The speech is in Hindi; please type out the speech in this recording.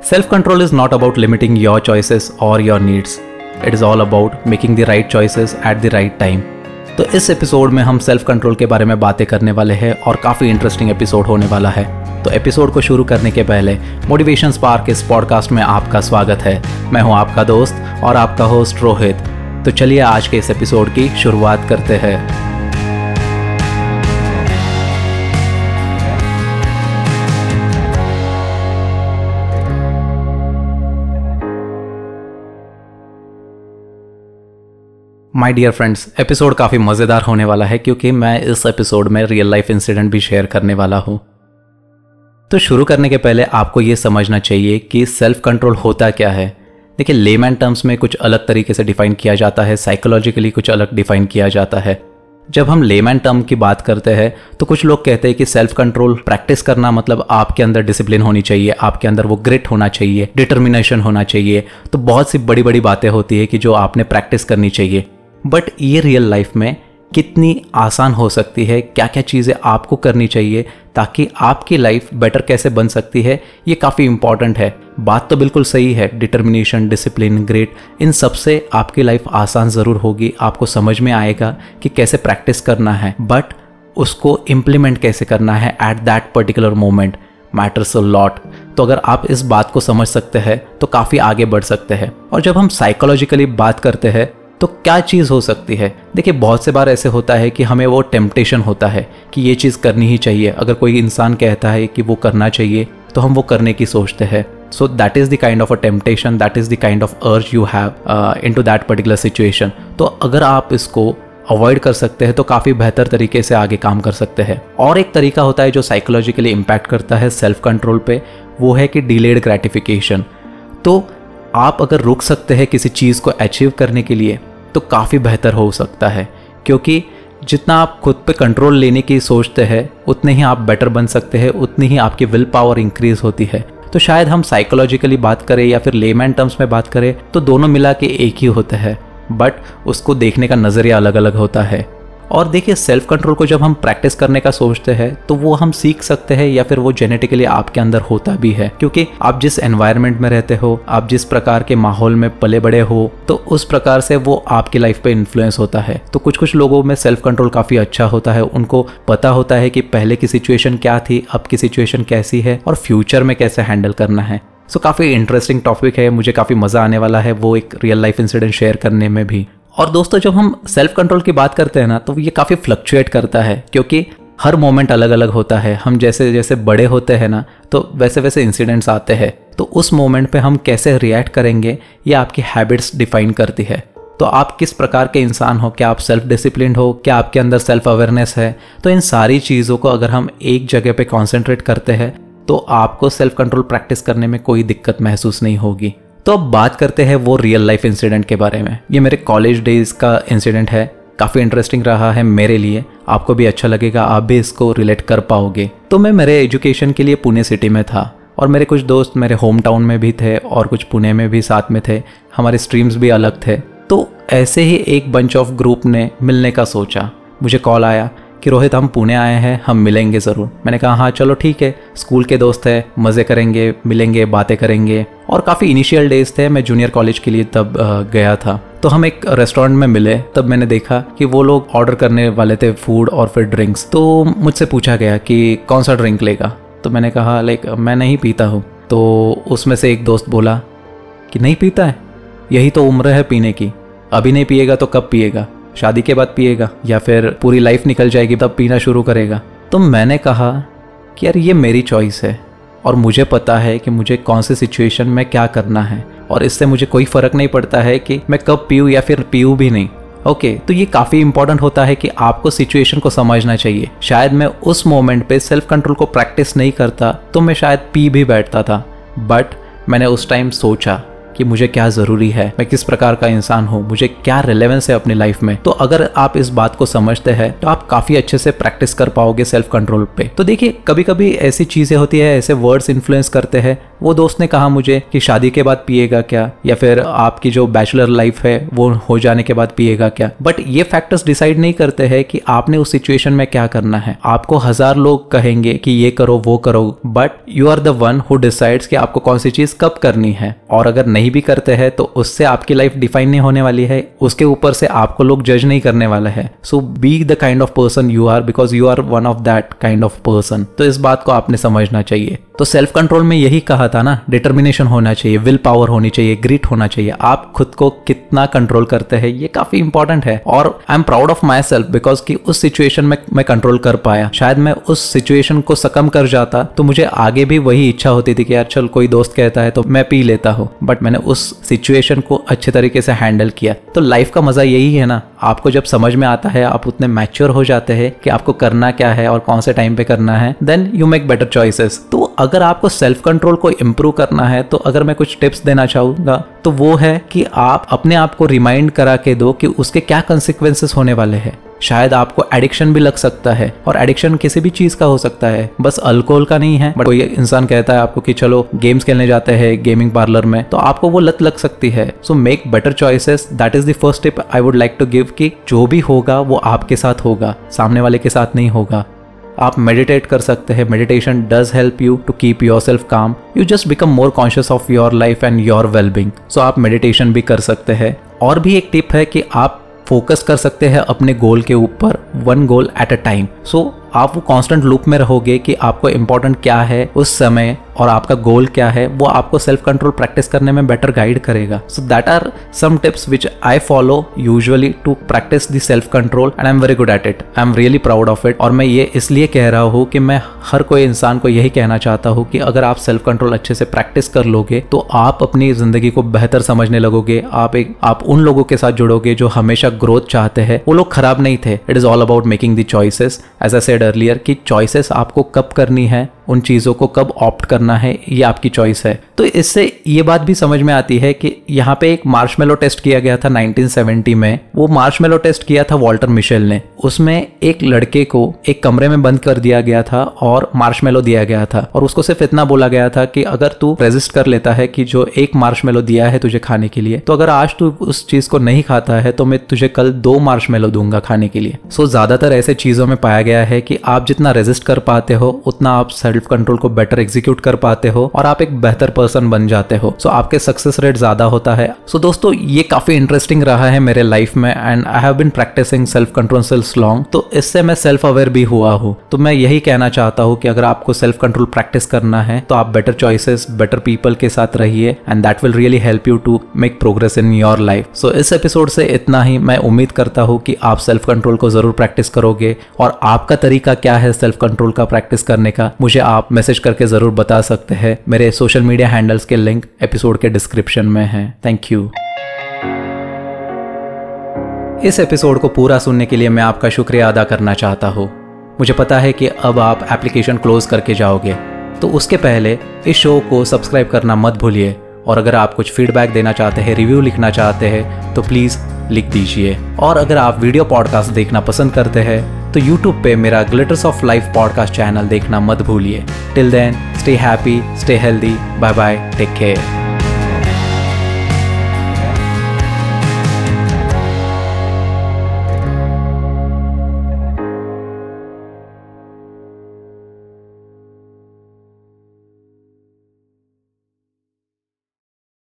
Self control is not about limiting your choices or your needs. It is all about making the right choices at the right time. तो इस एपिसोड में हम सेल्फ कंट्रोल के बारे में बातें करने वाले हैं और काफ़ी इंटरेस्टिंग एपिसोड होने वाला है तो एपिसोड को शुरू करने के पहले मोटिवेशन स्पार्क इस पॉडकास्ट में आपका स्वागत है मैं हूँ आपका दोस्त और आपका होस्ट रोहित तो चलिए आज के इस एपिसोड की शुरुआत करते हैं माय डियर फ्रेंड्स एपिसोड काफ़ी मज़ेदार होने वाला है क्योंकि मैं इस एपिसोड में रियल लाइफ इंसिडेंट भी शेयर करने वाला हूँ। तो शुरू करने के पहले आपको ये समझना चाहिए कि सेल्फ कंट्रोल होता क्या है। देखिए लेमैन टर्म्स में कुछ अलग तरीके से डिफाइन किया जाता है साइकोलॉजिकली कुछ अलग डिफाइन किया जाता है। जब हम लेमैन टर्म की बात करते हैं तो कुछ लोग कहते हैं कि सेल्फ कंट्रोल प्रैक्टिस करना मतलब आपके अंदर डिसिप्लिन होनी चाहिए, आपके अंदर वो ग्रिट होना चाहिए डिटर्मिनेशन होना चाहिए। तो बहुत सी बड़ी बड़ी बातें होती है कि जो आपने प्रैक्टिस करनी चाहिए। बट ये रियल लाइफ में कितनी आसान हो सकती है क्या क्या चीज़ें आपको करनी चाहिए ताकि आपकी लाइफ बेटर कैसे बन सकती है, ये काफ़ी इंपॉर्टेंट है। बात तो बिल्कुल सही है डिटर्मिनेशन डिसिप्लिन ग्रेट इन सबसे आपकी लाइफ आसान ज़रूर होगी, आपको समझ में आएगा कि कैसे प्रैक्टिस करना है। बट उसको इम्प्लीमेंट कैसे करना है at that particular moment matters a lot तो अगर आप इस बात को समझ सकते हैं तो काफ़ी आगे बढ़ सकते हैं। और जब हम साइकोलॉजिकली बात करते हैं तो क्या चीज़ हो सकती है? देखिए, बहुत से बार ऐसे होता है कि हमें वो टेम्पटेशन होता है कि ये चीज़ करनी ही चाहिए। अगर कोई इंसान कहता है कि वो करना चाहिए तो हम वो करने की सोचते हैं। So that is the kind of a temptation that is the kind of urge you have in to that particular situation तो अगर आप इसको अवॉइड कर सकते हैं तो काफ़ी बेहतर तरीके से आगे काम कर सकते हैं। और एक तरीका होता है जो साइकोलॉजिकली इम्पैक्ट करता है सेल्फ कंट्रोल पे, वो है कि डिलेड ग्रेटिफिकेशन तो आप अगर रुक सकते हैं किसी चीज़ को अचीव करने के लिए तो काफ़ी बेहतर हो सकता है, क्योंकि जितना आप खुद पे कंट्रोल लेने की सोचते हैं, उतने ही आप बेटर बन सकते हैं, उतनी ही आपकी विल पावर इंक्रीज होती है। तो शायद हम साइकोलॉजिकली बात करें या फिर लेमैन टर्म्स में बात करें तो दोनों मिला के एक ही होते हैं बट उसको देखने का नज़रिया अलग अलग होता है। और देखिए सेल्फ कंट्रोल को जब हम प्रैक्टिस करने का सोचते हैं तो वो हम सीख सकते हैं या फिर वो जेनेटिकली आपके अंदर होता भी है। क्योंकि आप जिस एनवायरनमेंट में रहते हो आप जिस प्रकार के माहौल में पले बड़े हो तो उस प्रकार से वो आपकी लाइफ पे इन्फ्लुएंस होता है। तो कुछ कुछ लोगों में सेल्फ कंट्रोल काफ़ी अच्छा होता है। उनको पता होता है कि पहले की सिचुएशन क्या थी अब की सिचुएशन कैसी है और फ्यूचर में कैसे हैंडल करना है। सो so, काफ़ी इंटरेस्टिंग टॉपिक है। मुझे काफ़ी मज़ा आने वाला है वो एक रियल लाइफ इंसिडेंट शेयर करने में भी। और दोस्तों, जब हम सेल्फ कंट्रोल की बात करते हैं ना तो ये काफ़ी फ्लक्चुएट करता है, क्योंकि हर मोमेंट अलग अलग होता है। हम जैसे जैसे बड़े होते हैं ना तो वैसे वैसे इंसिडेंट्स आते हैं। तो उस मोमेंट पे हम कैसे रिएक्ट करेंगे, ये आपकी हैबिट्स डिफाइन करती है। तो आप किस प्रकार के इंसान हो? क्या आप सेल्फ डिसिप्लिन हो? क्या आपके अंदर सेल्फ अवेयरनेस है? तो इन सारी चीज़ों को अगर हम एक जगह पे कॉन्सेंट्रेट करते हैं तो आपको सेल्फ कंट्रोल प्रैक्टिस करने में कोई दिक्कत महसूस नहीं होगी। तो अब बात करते हैं वो रियल लाइफ इंसिडेंट के बारे में। ये मेरे कॉलेज डेज़ का इंसिडेंट है। काफ़ी इंटरेस्टिंग रहा है मेरे लिए। आपको भी अच्छा लगेगा, आप भी इसको रिलेट कर पाओगे। तो मैं मेरे एजुकेशन के लिए पुणे सिटी में था और मेरे कुछ दोस्त मेरे होम टाउन में भी थे और कुछ पुणे में भी साथ में थे। हमारे स्ट्रीम्स भी अलग थे। तो ऐसे ही एक बंच ऑफ़ ग्रुप ने मिलने का सोचा। मुझे कॉल आया। कि रोहित, हम पुणे आए हैं, हम मिलेंगे ज़रूर। मैंने कहा हाँ चलो ठीक है, स्कूल के दोस्त है, मज़े करेंगे, मिलेंगे, बातें करेंगे। और काफ़ी इनिशियल डेज़ थे, मैं जूनियर कॉलेज के लिए तब गया था। तो हम एक रेस्टोरेंट में मिले, तब मैंने देखा कि वो लोग ऑर्डर करने वाले थे फ़ूड और फिर ड्रिंक्स तो मुझसे पूछा गया कि कौन सा ड्रिंक लेगा? तो मैंने कहा, लाइक, मैं नहीं पीता हूँ। तो उसमें से एक दोस्त बोला कि, नहीं पीता है? यही तो उम्र है पीने की। अभी नहीं पिएगा तो कब पिएगा? शादी के बाद पिएगा या फिर पूरी लाइफ निकल जाएगी तब पीना शुरू करेगा। तो मैंने कहा कि यार ये मेरी चॉइस है और मुझे पता है कि मुझे कौन से सिचुएशन में क्या करना है और इससे मुझे कोई फ़र्क नहीं पड़ता है कि मैं कब पीऊँ या फिर पीऊँ भी नहीं। ओके okay, तो ये काफ़ी इंपॉर्टेंट होता है कि आपको सिचुएशन को समझना चाहिए। शायद मैं उस मोमेंट पे सेल्फ कंट्रोल को प्रैक्टिस नहीं करता तो मैं शायद पी भी बैठता था। बट मैंने उस टाइम सोचा कि मुझे क्या ज़रूरी है, मैं किस प्रकार का इंसान हूँ, मुझे क्या रिलेवेंस है अपनी लाइफ में। तो अगर आप इस बात को समझते हैं तो आप काफ़ी अच्छे से प्रैक्टिस कर पाओगे सेल्फ कंट्रोल पे। तो देखिए कभी कभी ऐसी चीज़ें होती है, ऐसे वर्ड्स इन्फ्लुएंस करते हैं। वो दोस्त ने कहा मुझे कि शादी के बाद पिएगा क्या? या फिर आपकी जो बैचलर लाइफ है, वो हो जाने के बाद पिएगा क्या? बट ये फैक्टर्स डिसाइड नहीं करते हैं कि आपने उस सिचुएशन में क्या करना है। आपको हज़ार लोग कहेंगे कि ये करो, वो करो but you are the one who decides कि आपको कौन सी चीज़ कब करनी है। और अगर नहीं भी करते हैं तो उससे आपकी लाइफ डिफाइन नहीं होने वाली है। उसके ऊपर से आपको लोग जज नहीं करने वाले हैं। So be the kind of person you are because you are one of that kind of person तो इस बात को आपने समझना चाहिए। तो सेल्फ कंट्रोल में यही कहा था ना डिटर्मिनेशन होना चाहिए विल पावर होनी चाहिए ग्रिट होना चाहिए। आप खुद को कितना कंट्रोल करते हैं, ये काफ़ी इंपॉर्टेंट है। और I am proud of myself because की उस सिचुएशन में मैं कंट्रोल कर पाया। शायद मैं उस सिचुएशन को सकम कर जाता तो मुझे आगे भी वही इच्छा होती थी कि यार, चल कोई दोस्त कहता है तो मैं पी लेता हूँ। बट मैंने उस सिचुएशन को अच्छे तरीके से हैंडल किया। तो लाइफ का मज़ा यही है ना। आपको जब समझ में आता है, आप उतने मैच्योर हो जाते हैं कि आपको करना क्या है और कौन से टाइम पे करना है then you make better choices तो अगर आपको सेल्फ कंट्रोल को इम्प्रूव करना है तो अगर मैं कुछ टिप्स देना चाहूँगा तो वो है कि आप अपने आप को रिमाइंड करा के दो कि उसके क्या कंसिक्वेंसेस होने वाले हैं। शायद आपको एडिक्शन भी लग सकता है, और एडिक्शन किसी भी चीज़ का हो सकता है। बस अल्कोहल का नहीं है बट कोई इंसान कहता है आपको कि चलो गेम्स खेलने जाते हैं गेमिंग पार्लर में तो आपको वो लत लग सकती है। So make better choices that is the first tip I would like to give कि जो भी होगा, वो आपके साथ होगा, सामने वाले के साथ नहीं होगा। आप मेडिटेट कर सकते हैं। Meditation does help you to keep yourself calm you just become more conscious of your life and your wellbeing so आप मेडिटेशन भी कर सकते हैं। और भी एक टिप है कि आप फोकस कर सकते हैं अपने गोल के ऊपर one goal at a time so आप वो कांस्टेंट लूप में रहोगे कि आपको इंपॉर्टेंट क्या है उस समय और आपका गोल क्या है, वो आपको सेल्फ कंट्रोल प्रैक्टिस करने में बेटर गाइड करेगा। So that are some tips which I follow usually to practice the self control and I am very good at it I am really proud of it और मैं ये इसलिए कह रहा हूँ कि मैं हर कोई इंसान को यही कहना चाहता हूँ कि अगर आप सेल्फ कंट्रोल अच्छे से प्रैक्टिस कर लोगे तो आप अपनी ज़िंदगी को बेहतर समझने लगोगे। आप एक, आप उन लोगों के साथ जुड़ोगे जो हमेशा ग्रोथ चाहते हैं। वो लोग खराब नहीं थे। It is all about making the choices as I said earlier कि चॉइसेस आपको कब करनी है उन चीज़ों को कब ऑप्ट करना है, ये आपकी चॉइस है। तो इससे ये बात भी समझ में आती है कि यहाँ पे एक मार्शमेलो टेस्ट किया गया था 1970 में। वो मार्शमेलो टेस्ट किया था वॉल्टर मिशेल ने। उसमें एक लड़के को एक कमरे में बंद कर दिया गया था और मार्शमेलो दिया गया था। और उसको सिर्फ़ इतना बोला गया था कि अगर तू रेजिस्ट कर लेता है कि जो एक मार्शमेलो दिया है तुझे खाने के लिए तो अगर आज तू उस चीज़ को नहीं खाता है तो मैं तुझे कल दो मार्शमेलो दूँगा खाने के लिए। सो ज़्यादातर ऐसे चीज़ों में पाया गया है कि आप जितना रेजिस्ट कर पाते हो, उतना आप सेल्फ कंट्रोल को बेटर एग्जीक्यूट कर पाते हो और आप एक बेहतर पर्सन बन जाते हो। सो so, आपके सक्सेस रेट ज़्यादा होता है। सो so, दोस्तों ये काफ़ी इंटरेस्टिंग रहा है मेरे लाइफ में and I have been practicing self control skills long तो इससे मैं सेल्फ अवेयर भी हुआ हूँ। तो मैं यही कहना चाहता हूँ कि अगर आपको सेल्फ कंट्रोल प्रैक्टिस करना है तो आप बेटर चॉइसेस बेटर पीपल के साथ रहिए and that will really help you to make progress in your life so इस एपिसोड से इतना ही मैं उम्मीद करता हूँ कि आप सेल्फ कंट्रोल को ज़रूर प्रैक्टिस करोगे और आपका तरीका क्या है सेल्फ कंट्रोल का प्रैक्टिस करने का मुझे आप मैसेज करके ज़रूर बता सकते हैं। मेरे सोशल मीडिया हैंडल्स के लिंक एपिसोड के डिस्क्रिप्शन में है। थैंक यू इस एपिसोड को पूरा सुनने के लिए मैं आपका शुक्रिया अदा करना चाहता हूँ। मुझे पता है कि अब आप एप्लीकेशन क्लोज करके जाओगे। तो उसके पहले इस शो को सब्सक्राइब करना मत भूलिए। और अगर आप कुछ फीडबैक देना चाहते हैं रिव्यू लिखना चाहते हैं तो प्लीज़ लिख दीजिए। और अगर आप वीडियो पॉडकास्ट देखना पसंद करते हैं तो यूट्यूब पे मेरा glitters of life podcast channel देखना मत भूलिए। Till then stay happy stay healthy bye bye take care